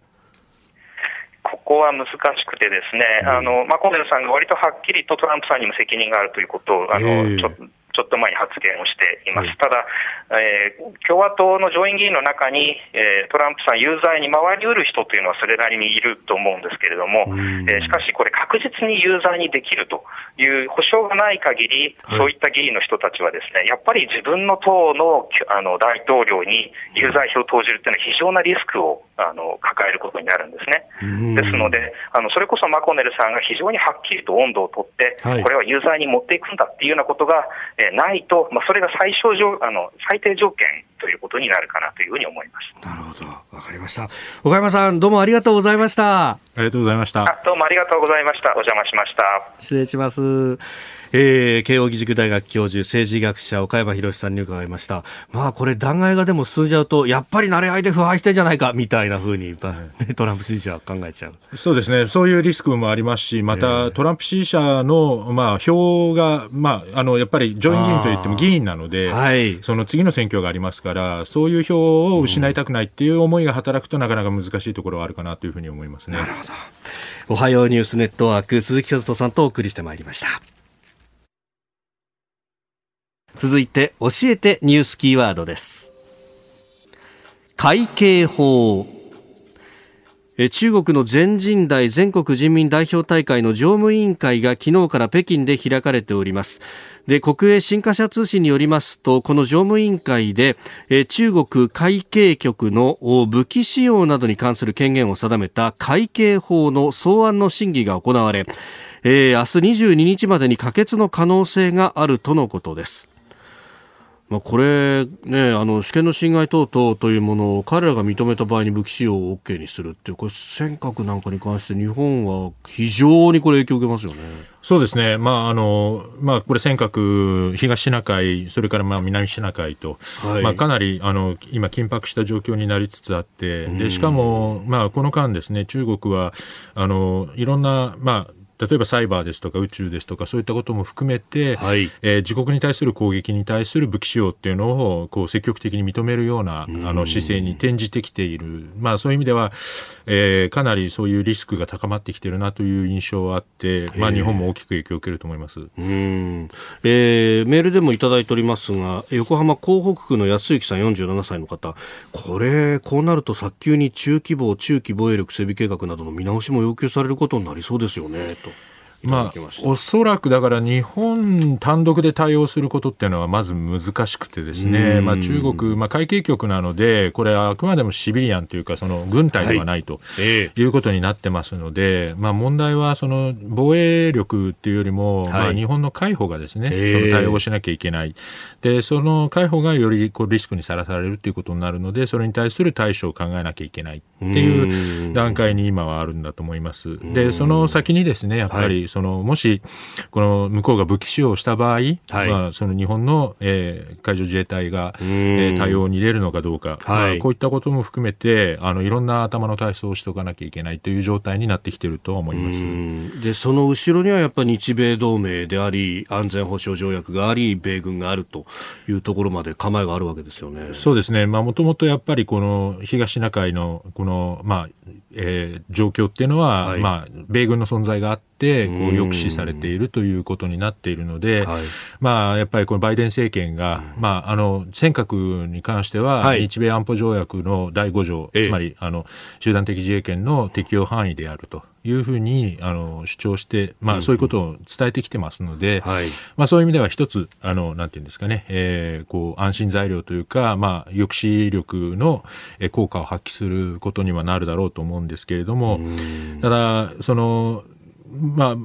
ここは難しくてですね、あのマコネルさんが割とはっきりとトランプさんにも責任があるということをあの、ええ。ちょちょっと前に発言をしています、はいただ、えー共和党の上院議員の中に、えートランプさん有罪に回りうる人というのはそれなりにいると思うんですけれども、えーしかしこれ、確実に有罪にできるという保証がない限り、はい。そういった議員の人たちはですね、やっぱり自分の党のあの大統領に有罪票を投じるというのは非常なリスクをあの抱えることになるんですね。うん。ですので、あのそれこそマコネルさんが非常にはっきりと温度をとって、はい。これは有罪に持っていくんだっていうようなことが、えーないと、まあ、それが最小条あの最低条件ということになるかなというふうに思います。なるほど。わかりました。岡山さん、どうもありがとうございました。ありがとうございました。あどうもありがとうございました。お邪魔しました。失礼します。えー、慶応義塾大学教授政治学者岡山博さんに伺いました。まあこれ弾劾がでも進んじゃうとやっぱり慣れ合いで腐敗してんじゃないかみたいなふうに、トランプ支持者は考えちゃう。そうですね。そういうリスクもありますしまた、トランプ支持者の、まあ、票が、まあ、あのやっぱり上院議員といっても議員なので、はい、その次の選挙がありますからそういう票を失いたくないっていう思いが働くとなかなか難しいところはあるかなというふうに思いますね。なるほど。おはようニュースネットワーク鈴木和人さんとお送りしてまいりました続いて教えてニュースキーワードです。会計法。中国の全人代全国人民代表大会の常務委員会が昨日から北京で開かれております。で国営新華社通信によりますとこの常務委員会で中国会計局の武器使用などに関する権限を定めた会計法の草案の審議が行われ、えー、明日22日までに可決の可能性があるとのことです。まあ、これ、ね、あの主権の侵害等々というものを彼らが認めた場合に武器使用を OK にするっていうこれ尖閣なんかに関して日本は非常にこれ影響を受けますよね。そうですね、まああのまあ、これ、尖閣、東シナ海、それからまあ南シナ海と、はい、まあ、かなりあの今、緊迫した状況になりつつあって、でしかも、まあ、この間ですね、中国はあのいろんな、まあ、例えばサイバーですとか宇宙ですとかそういったことも含めて、はい、えー、自国に対する攻撃に対する武器使用っていうのをこう積極的に認めるようなあの姿勢に転じてきている、まあ、そういう意味では、えー、かなりそういうリスクが高まってきているなという印象はあって、まあ、日本も大きく影響を受けると思います。うん、えー、メールでもいただいておりますが横浜港北区の安幸さん47歳の方。これこうなると早急に中規模中期防衛力整備計画などの見直しも要求されることになりそうですよね。と。まあ、おそらくだから日本単独で対応することっていうのはまず難しくてですね、まあ、中国、まあ、海警局なので、これはあくまでもシビリアンというか、その軍隊ではないと、い、うことになってますので、まあ、問題はその防衛力っていうよりも、まあ、日本の海保がですね、その対応しなきゃいけない。で、その海保がよりこうリスクにさらされるということになるので、それに対する対処を考えなきゃいけないっていう段階に今はあるんだと思います。で、その先にですね、やっぱり、そのもしこの向こうが武器使用した場合、はい、まあ、その日本の、えー、海上自衛隊が、えー、対応に出るのかどうか、はい。まあ、こういったことも含めてあのいろんな頭の体操をしておかなきゃいけないという状態になってきているとは思います。でその後ろにはやっぱり日米同盟であり安全保障条約があり米軍があるというところまで構えがあるわけですよね。そうですね、もともとやっぱりこの東シナ海のこの、まあえー、状況っていうのは、はい、まあ、米軍の存在があって、こう抑止されているということになっているので、はい、まあ、やっぱりこのバイデン政権が、まあ、あの尖閣に関しては、はい、日米安保条約の第5条、つまりあの集団的自衛権の適用範囲であると。いうふうにあの主張して、まあ、そういうことを伝えてきてますので、うんはい、まあ、そういう意味では一つあのなんていうんですかね、えー、こう安心材料というか、まあ、抑止力の効果を発揮することにはなるだろうと思うんですけれども、ただそのまあ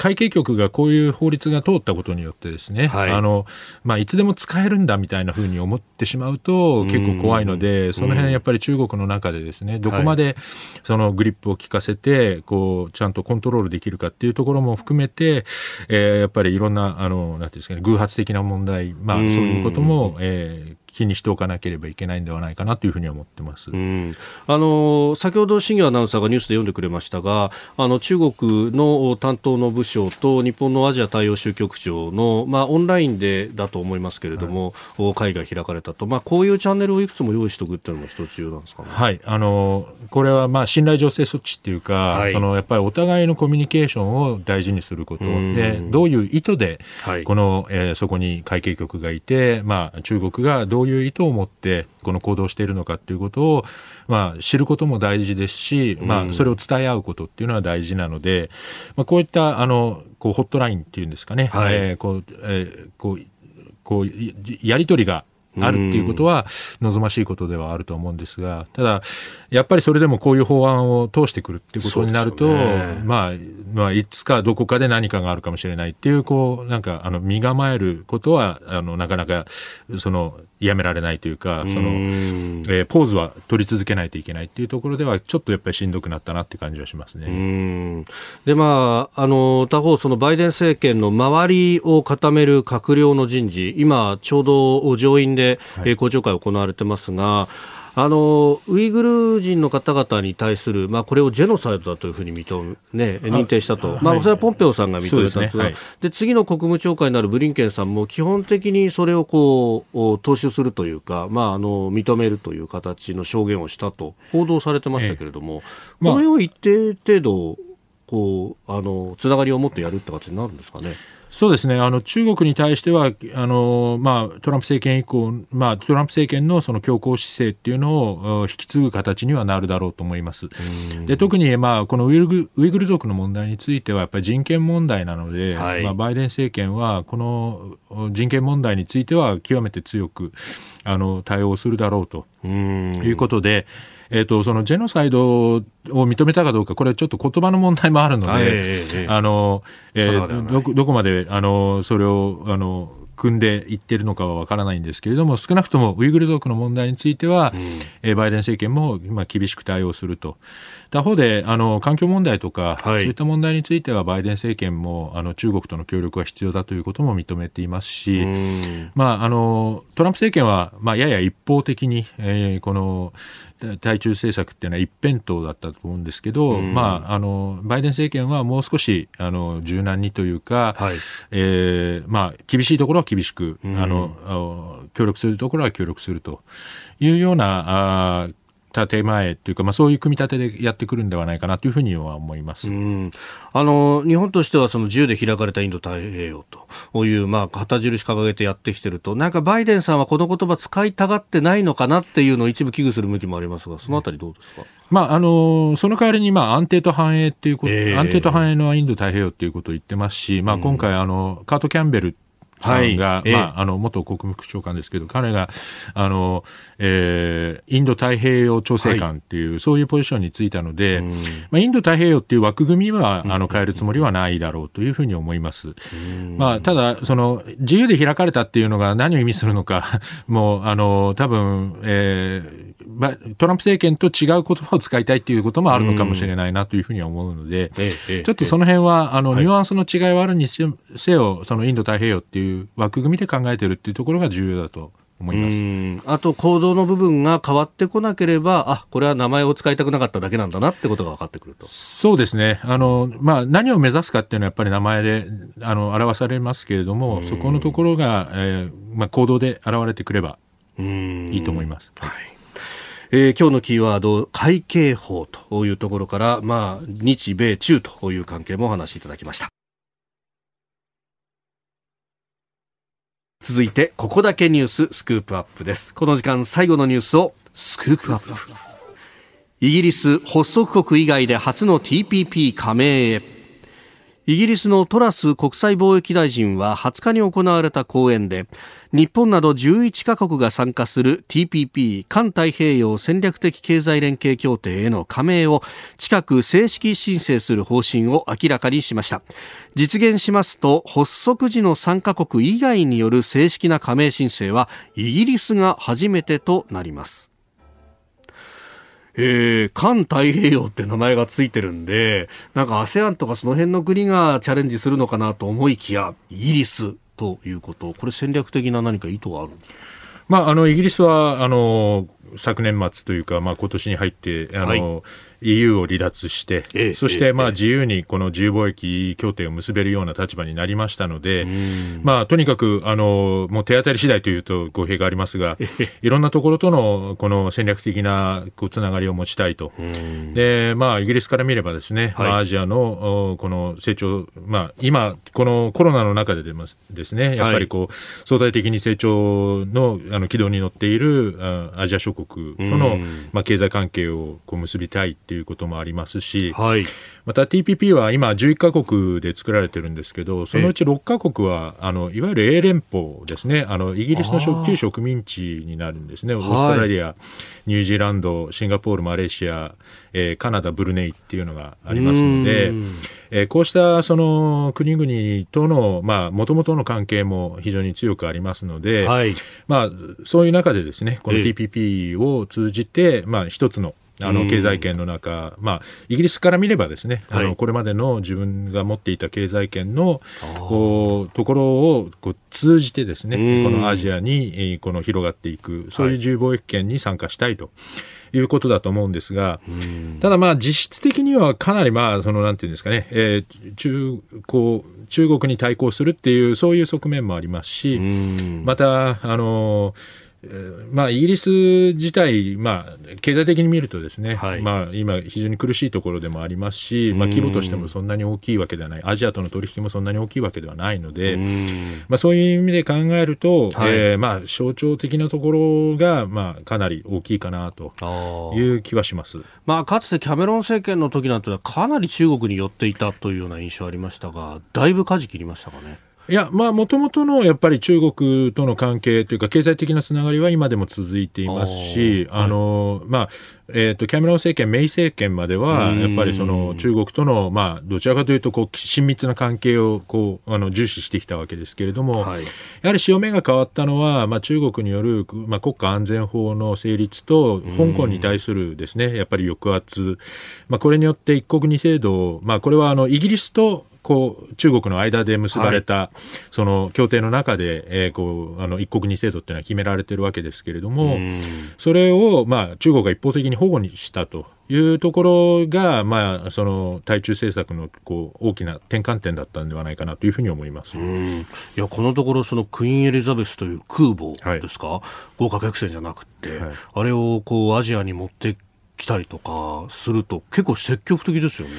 会計局がこういう法律が通ったことによってですね、はい、あの、まあ、いつでも使えるんだみたいなふうに思ってしまうと結構怖いので、その辺やっぱり中国の中でですね、どこまでそのグリップを効かせて、こう、ちゃんとコントロールできるかっていうところも含めて、えー、やっぱりいろんな、あの、なんていうんですかね、偶発的な問題、まあ、そういうことも、えー、気にしておかなければいけないんではないかなというふうに思ってます。あの先ほど新業アナウンサーがニュースで読んでくれましたが、あの中国の担当の部署と日本のアジア大洋州局長のまあオンラインでだと思いますけれども、はい、会が開かれたと、まあこういうチャンネルをいくつも用意しておくっていうのも一つ重要なんですか、ね、はい、あのこれはまあ信頼醸成措置っていうか、はい、そのやっぱりお互いのコミュニケーションを大事にすることで、どういう意図でこの、はい、えー、そこに会計局がいて、まあ中国がどういう意図を持ってこの行動しているのかということを、まあ、知ることも大事ですし、まあ、それを伝え合うことっていうのは大事なので、まあ、こういったあのこうホットラインっていうんですかね、はい、えー、こうえー、こうこうやり取りがあるっていうことは望ましいことではあると思うんですが、ただ、やっぱりそれでもこういう法案を通してくるっていうことになると、ね、まあ、まあ、いつかどこかで何かがあるかもしれないっていう、こう、なんか、あの、身構えることは、あの、なかなか、その、やめられないというか、その、えー、ポーズは取り続けないといけないっていうところでは、ちょっとやっぱりしんどくなったなって感じはしますね。で、まあ、あの、他方、そのバイデン政権の周りを固める閣僚の人事、今、ちょうど上院で、はい、公聴会行われてますが、あのウイグル人の方々に対する、まあ、これをジェノサイドだというふうに認め、ね、認定したと、まあ、それはポンペオさんが認めたんですが、で、ね。はい、次の国務長官になるブリンケンさんも基本的にそれをこう踏襲するというか、まあ、あの認めるという形の証言をしたと報道されてましたけれども、ええ。まあ、このよう一定程度こうあのつながりを持ってやるって形になるんですかね。そうですねあの中国に対してはあの、まあ、トランプ政権以降、まあ、トランプ政権のその強硬姿勢っていうのを引き継ぐ形にはなるだろうと思います。で特に、まあ、このウイグウイグル族の問題についてはやっぱり人権問題なので、はい、まあ、バイデン政権はこの人権問題については極めて強くあの対応するだろうということで。えっ、ー、と、そのジェノサイドを認めたかどうか、これはちょっと言葉の問題もあるので、あの、えー、ど、どこまで、あの、それを、あの、組んでいってるのかはわからないんですけれども、少なくともウイグル族の問題については、うん、えー、バイデン政権も今厳しく対応すると。他方で、あの、環境問題とか、はい、そういった問題については、バイデン政権も、あの、中国との協力が必要だということも認めていますし、まあ、あの、トランプ政権は、まあ、やや一方的に、えー、この、対中政策っていうのは一辺倒だったと思うんですけど、まあ、あの、バイデン政権はもう少し、あの、柔軟にというか、はい、えー、まあ、厳しいところは厳しく、あの、協力するところは協力するというような、あ建前というか、まあ、そういう組み立てでやってくるんではないかなというふうには思います。あの日本としてはその自由で開かれたインド太平洋という、まあ、旗印掲げてやってきてると、なんかバイデンさんはこの言葉使いたがってないのかなっていうのを一部危惧する向きもありますが、そのあたりどうですか？まあ、あのその代わりに、まあ、安定と繁栄っていうこと、えー、安定と繁栄のインド太平洋っていうことを言ってますし、まあ、今回、あの、カート・キャンベルさんが、はい、まあ、あの、元国務副長官ですけど、彼が、あの、えー、インド太平洋調整官っていう、はい、そういうポジションについたので、まあ、インド太平洋っていう枠組みは、あの、変えるつもりはないだろうというふうに思います。まあ、ただ、その、自由で開かれたっていうのが何を意味するのか、[LAUGHS] もう、あの、多分、えー、まトランプ政権と違う言葉を使いたいっていうこともあるのかもしれないなというふうには思うので、ちょっとその辺は、あの、ニュアンスの違いはあるにせよ、そのインド太平洋っていう枠組みで考えてるっていうところが重要だと思います。あと行動の部分が変わってこなければ、あこれは名前を使いたくなかっただけなんだなってことが分かってくると。そうですね、あのまあ、何を目指すかっていうのはやっぱり名前であの表されますけれども、そこのところが、えーまあ、行動で現れてくればいいと思います。はいえー、今日のキーワード、会計法というところから、まあ、日米中という関係もお話しいただきました。続いて、ここだけニューススクープアップです。この時間最後のニュースをスクープアップ。イギリス発足国以外で初の TPP 加盟へ。イギリスのトラス国際貿易大臣は20日に行われた講演で日本など11カ国が参加する TPP 環太平洋戦略的経済連携協定への加盟を近く正式申請する方針を明らかにしました。実現しますと発足時の参加国以外による正式な加盟申請はイギリスが初めてとなります。えー、環太平洋って名前がついてるんで、なんか ASEAN とかその辺の国がチャレンジするのかなと思いきや、イギリス。ということ、これ戦略的な何か意図があるんですか？まあ、あのイギリスはあの昨年末というか、まあ今年に入ってあの、はい EU を離脱して、ええ、そしてまあ自由にこの自由貿易協定を結べるような立場になりましたので、まあとにかくあのもう手当たり次第というと語弊がありますが、いろんなところとのこの戦略的なこうつながりを持ちたいと。で、まあイギリスから見ればですね、はい、アジアのこの成長、まあ今このコロナの中でですね、やっぱりこう相対的に成長のあの軌道に乗っているアジア諸国とのまあ経済関係をこう結びたい。っていうこともありますし、はい、また TPP は今11カ国で作られてるんですけど、そのうち6カ国は、あの、いわゆる英連邦ですね。あの、イギリスの旧植民地になるんですね。オーストラリア、はい、ニュージーランド、シンガポール、マレーシア、えー、カナダ、ブルネイっていうのがありますので、えー、こうしたその国々との、まあ、もともとの関係も非常に強くありますので、はい、まあ、そういう中でですね、この TPP を通じて、まあ、一つのあの経済圏の中、まあ、イギリスから見ればですね、はい、あのこれまでの自分が持っていた経済圏のこうところをこう通じてですね、このアジアにこの広がっていく、そういう自由貿易圏に参加したいと。いうことだと思うんですが、ただまあ実質的にはかなりまあそのなんていうんですかね、えー、中こう中国に対抗するっていうそういう側面もありますし、またあのまあ、イギリス自体、まあ、経済的に見るとですね、はい、まあ、今、非常に苦しいところでもありますし、まあ、規模としてもそんなに大きいわけではない、アジアとの取引もそんなに大きいわけではないので、まあ、そういう意味で考えると、はい、えー、まあ、象徴的なところが、まあ、かなり大きいかなという気はします、まあ、かつてキャメロン政権の時なんてのは、かなり中国に寄っていたというような印象ありましたが、だいぶ舵切りましたかね。いや、まあ、もともとのやっぱり中国との関係というか、経済的なつながりは今でも続いていますし、あの、まあ、えっ、ー、と、キャメロン政権、メイ政権までは、やっぱりその中国との、まあ、どちらかというと、こう、親密な関係を、こう、あの、重視してきたわけですけれども、はい、やはり潮目が変わったのは、まあ、中国による、まあ、国家安全法の成立と、香港に対するですね、やっぱり抑圧、まあ、これによって一国二制度、まあ、これは、あの、イギリスとこう中国の間で結ばれた、はい、その協定の中で、えー、こうあの一国二制度っていうのは決められてるわけですけれども、それを、まあ、中国が一方的に保護にしたと。いうところが、まあ、その対中政策のこう大きな転換点だったんではないかなというふうに思います。いやこのところ、そのクイーン・エリザベスという空母ですか、はい、豪華客船じゃなくて、はい、あれをこうアジアに持ってきたりとかすると、結構積極的ですよね。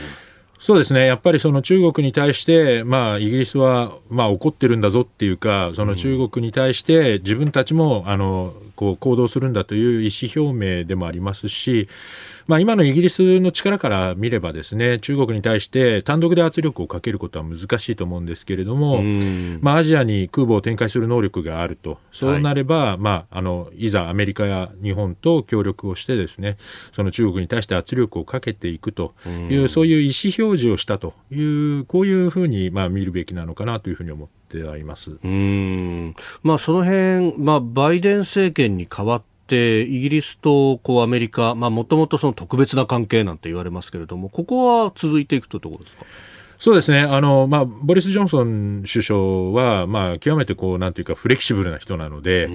そうですね、やっぱりその中国に対して、まあ、イギリスは、まあ、怒ってるんだぞっていうか、その中国に対して、自分たちもあのこう行動するんだという意思表明でもありますし、まあ、今のイギリスの力から見ればですね中国に対して単独で圧力をかけることは難しいと思うんですけれども、まあ、アジアに空母を展開する能力があると。そうなれば、はいまあ、あのいざアメリカや日本と協力をしてですねその中国に対して圧力をかけていくというそういう意思表示をしたというこういうふうにまあ見るべきなのかなというふうに思ってはいます。うん。まあ、その辺、まあ、バイデン政権に代わって、イギリスとこうアメリカ、もともと特別な関係なんて言われますけれども、ここは続いていくというところですか？そうですね。あの、まあ、ボリス・ジョンソン首相は、まあ、極めてこう、なんていうか、フレキシブルな人なので、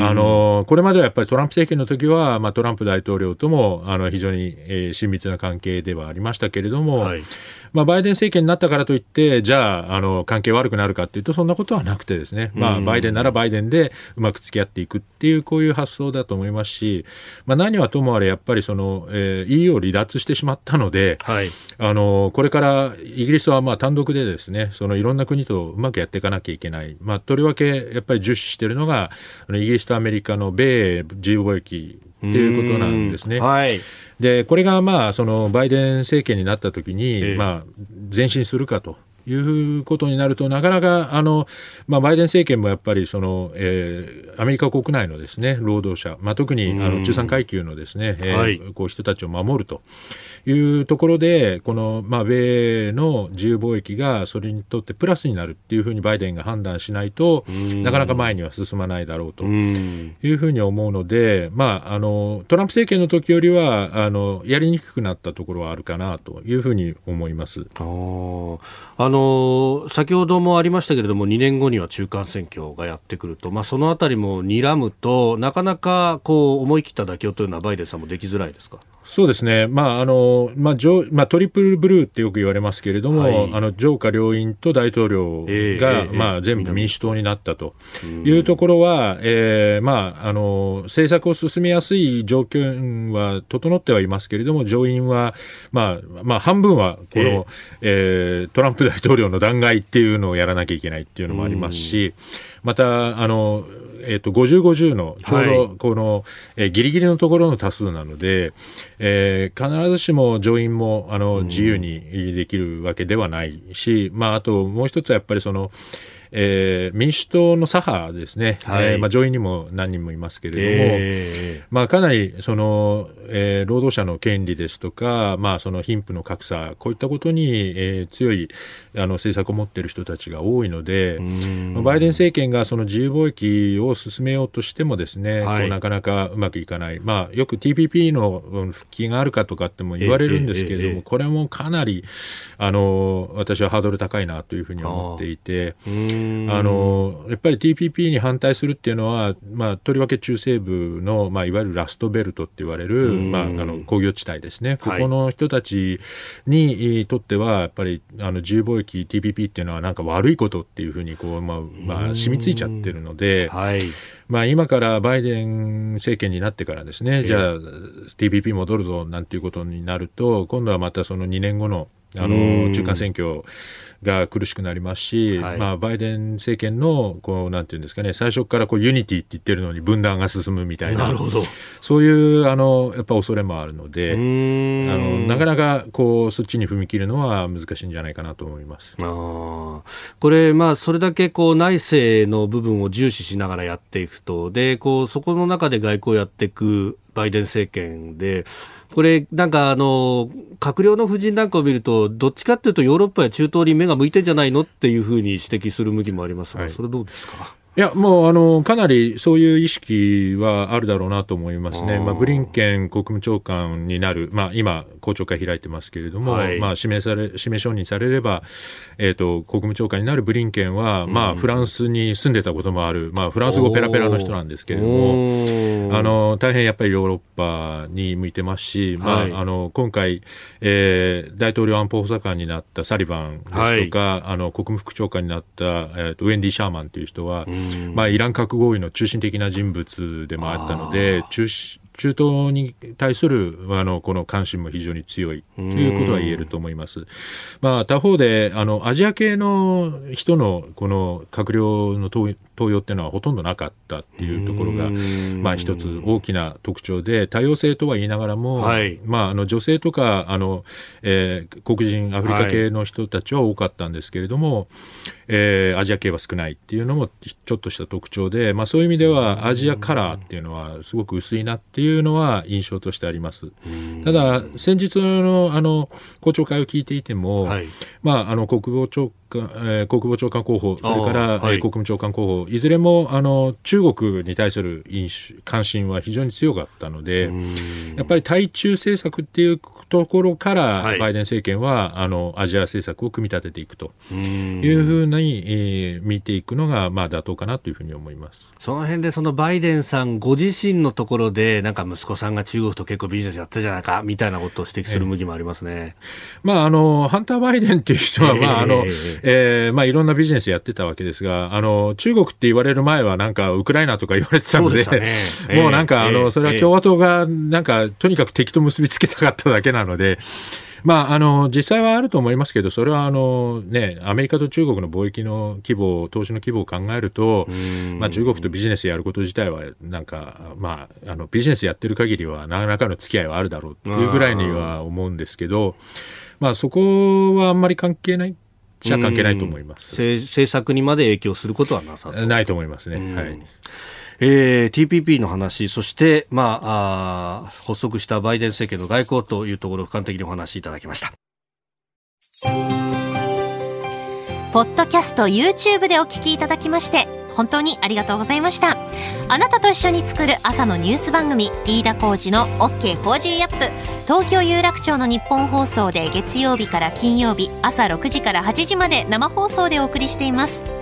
あの、これまではやっぱりトランプ政権の時は、まあ、トランプ大統領とも、あの、非常に、えー、親密な関係ではありましたけれども、はい。まあ、バイデン政権になったからといって、じゃあ、あの、関係悪くなるかっていうと、そんなことはなくてですね、まあ、バイデンならバイデンでうまく付き合っていくっていう、こういう発想だと思いますし、まあ、何はともあれ、やっぱりその、えー、EU を離脱してしまったので、はい、あの、これからイギリスはまあ単独でですね、そのいろんな国とうまくやっていかなきゃいけない。まあ、とりわけ、やっぱり重視しているのが、イギリスとアメリカの米自由貿易っていうことなんですね。はい。で、これがまあ、そのバイデン政権になったときに、えー、まあ、前進するかと。いうことになると、なかなかあの、まあ、バイデン政権もやっぱりその、えー、アメリカ国内のです、ね、労働者、まあ、特にあの中産階級のですね、えー、はい、こう人たちを守るというところで、この、まあ、米の自由貿易がそれにとってプラスになるっていうふうにバイデンが判断しないと、なかなか前には進まないだろうというふうに思うので、まあ、あのトランプ政権の時よりはあのやりにくくなったところはあるかなというふうに思います。あの先ほどもありましたけれども、2年後には中間選挙がやってくると、まあ、そのあたりも睨むと、なかなかこう思い切った妥協というのはバイデンさんもできづらいですか？そうですね、まああのまあ上まあ、トリプルブルーってよく言われますけれども、はい、あの上下両院と大統領が、えー、まあ、全部民主党になったというところは、えーまあ、あの政策を進めやすい状況は整ってはいますけれども、上院は、まあまあ、半分はこの、えー、えー、トランプ大統領の弾劾っていうのをやらなきゃいけないっていうのもありますし、またあのえっ、ー、と、50、50の、ちょうど、この、はい、えー、ギリギリのところの多数なので、えー、必ずしも上院も、あの、自由にできるわけではないし、まあ、あと、もう一つはやっぱりその、えー、民主党の左派ですね、はい、えー、まあ、上院にも何人もいますけれども、えー、まあ、かなりその、えー、労働者の権利ですとか、まあ、その貧富の格差、こういったことに、えー、強いあの政策を持っている人たちが多いので、バイデン政権がその自由貿易を進めようとしてもですね、はい、なかなかうまくいかない、まあ、よく TPP の復帰があるかとかっても言われるんですけれども、これもかなりあの私はハードル高いなというふうに思っていて。あのやっぱり TPP に反対するっていうのは、まあ、とりわけ中西部の、まあ、いわゆるラストベルトって言われる、まあ、あの工業地帯ですね、ここの人たちにとっては、やっぱりあの自由貿易 TPP っていうのは、なんか悪いことっていうふうにこう、まあまあ、染みついちゃってるので。はい。まあ、今からバイデン政権になってからですね、じゃあ TPP 戻るぞなんていうことになると、今度はまたその2年後のあの中間選挙が苦しくなりますし、はい、まあ、バイデン政権のこうなんていうんですかね最初からこう unity って言ってるのに分断が進むみたいな。そういうあのやっぱ恐れもあるのであのなかなかこうそっちに踏み切るのは難しいんじゃないかなと思います。あこれ、まあ、それだけこう内政の部分を重視しながらやっていくとでこうそこの中で外交をやっていくバイデン政権でこれ、なんかあの、閣僚の夫人なんかを見ると、どっちかっていうと、ヨーロッパや中東に目が向いてんじゃないのっていうふうに指摘する向きもありますが、はい、それどうですか？いや、もう、あの、かなりそういう意識はあるだろうなと思いますね。あまあ、ブリンケン国務長官になる、まあ、今、公聴会開いてますけれども、はい、まあ、指名され、指名承認されれば、えっ、ー、と、国務長官になるブリンケンは、うん、まあ、フランスに住んでたこともある、まあ、フランス語ペラペラの人なんですけれども、あの、大変やっぱりヨーロッパに向いてますし、はい、まあ、あの、今回、えー、大統領安保補佐官になったサリバンですとか、はい、あの、国務副長官になった、えーと、ウェンディ・シャーマンという人は、うんまあ、イラン核合意の中心的な人物でもあったので、中中東に対するあのこの関心も非常に強い。ということは言えると思います。まあ、他方であのアジア系の人のこの閣僚の登用っていうのはほとんどなかったっていうところが、まあ、一つ大きな特徴で多様性とは言いながらも、はい、まあ、あの女性とかあの、えー、黒人アフリカ系の人たちは多かったんですけれども、はいえー、アジア系は少ないっていうのもちょっとした特徴で、まあ、そういう意味ではアジアカラーっていうのはすごく薄いなっていうのは印象としてあります。ただ先日のあの公聴会を聞いていても、はい、まあ、あの国防長官、えー、国防長官候補、それから、はい、国務長官候補、いずれもあの中国に対する関心は非常に強かったので、やっぱり対中政策っていうところから、バイデン政権はあのアジア政策を組み立てていくと。いうふうに、えー、見ていくのが、まあ、妥当かなというふうに思います。その辺でそのバイデンさんご自身のところで、なんか息子さんが中国と結構ビジネスやったじゃないかみたいなことを指摘する向きもありますね、えー、まあ、あのハンター・バイデンっていう人は、まああのえーまあ、いろんなビジネスやってたわけですが、あの中国って言われる前は、なんかウクライナとか言われてたので、ねえー、もうなんか、あのそれは共和党がなんか、とにかく敵と結びつけたかっただけなので、まあ、あの実際はあると思いますけど、それはあの、ね、アメリカと中国の貿易の規模、投資の規模を考えると、まあ、中国とビジネスやること自体は、なんか、まあ、あのビジネスやってる限りは、何らかの付き合いはあるだろうっていうぐらいには思うんですけど、まあ、そこはあんまり関係ない。じゃ関係ないと思います。政策にまで影響することはなさそうないと思いますね。はい。えー、TPP の話、そして、まあ、あ発足したバイデン政権の外交というところを俯瞰的にお話しいただきました。ポッドキャスト YouTube でお聞きいただきまして本当にありがとうございました。あなたと一緒に作る朝のニュース番組飯田浩二の OK コージーアップ。東京有楽町の日本放送で月曜日から金曜日朝6時から8時まで生放送でお送りしています。